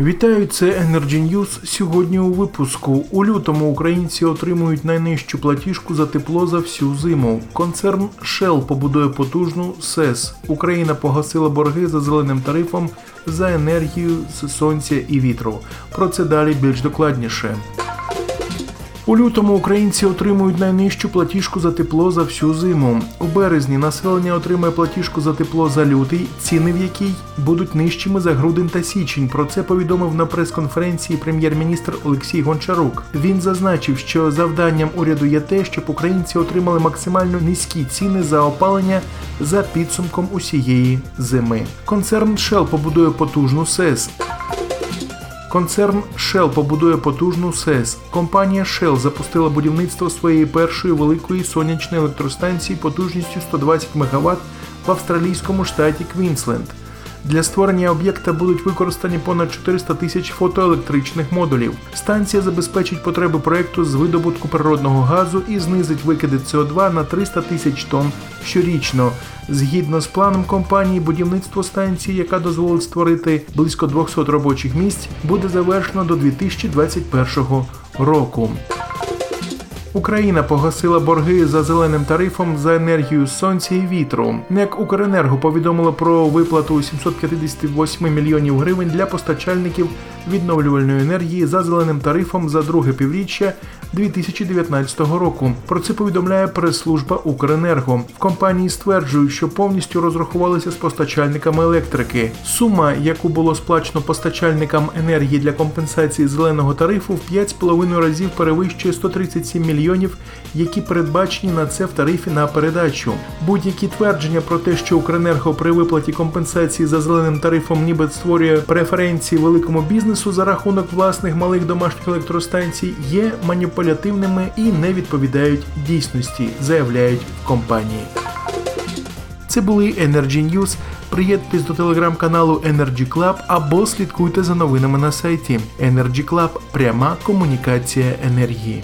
Вітаю, це Energy News. Сьогодні у випуску. У лютому українці отримують найнижчу платіжку за тепло за всю зиму. Концерн Shell побудує потужну СЕС. Україна погасила борги за зеленим тарифом за енергію з сонця і вітру. Про це далі більш докладніше. У лютому українці отримують найнижчу платіжку за тепло за всю зиму. У березні населення отримає платіжку за тепло за лютий, ціни в якій будуть нижчими за грудень та січень. Про це повідомив на прес-конференції прем'єр-міністр Олексій Гончарук. Він зазначив, що завданням уряду є те, щоб українці отримали максимально низькі ціни за опалення за підсумком усієї зими. Концерн Shell побудує потужну СЕС. Концерн Shell побудує потужну СЕС. Компанія Shell запустила будівництво своєї першої великої сонячної електростанції потужністю 120 МВт в австралійському штаті Квінсленд. Для створення об'єкта будуть використані понад 400 тисяч фотоелектричних модулів. Станція забезпечить потреби проекту з видобутку природного газу і знизить викиди СО2 на 300 тисяч тонн щорічно. Згідно з планом компанії, будівництво станції, яка дозволить створити близько 200 робочих місць, буде завершено до 2021 року. Україна погасила борги за зеленим тарифом за енергію сонця і вітру. НЕК Укренерго повідомило про виплату 758 мільйонів гривень для постачальників відновлювальної енергії за зеленим тарифом за друге півріччя 2019 року. Про це повідомляє прес-служба Укренерго. В компанії стверджують, що повністю розрахувалися з постачальниками електрики. Сума, яку було сплачено постачальникам енергії для компенсації зеленого тарифу, в 5,5 разів перевищує 137 мільйонів, які передбачені на це в тарифі на передачу. Будь-які твердження про те, що Укренерго при виплаті компенсації за зеленим тарифом ніби створює преференції великому бізнесу за рахунок власних малих домашніх електростанцій, є маніпулятивними і не відповідають дійсності, заявляють в компанії. Це були Energy News. Приєднуйтесь до телеграм-каналу Energy Club або слідкуйте за новинами на сайті Energy Club – пряма комунікація енергії.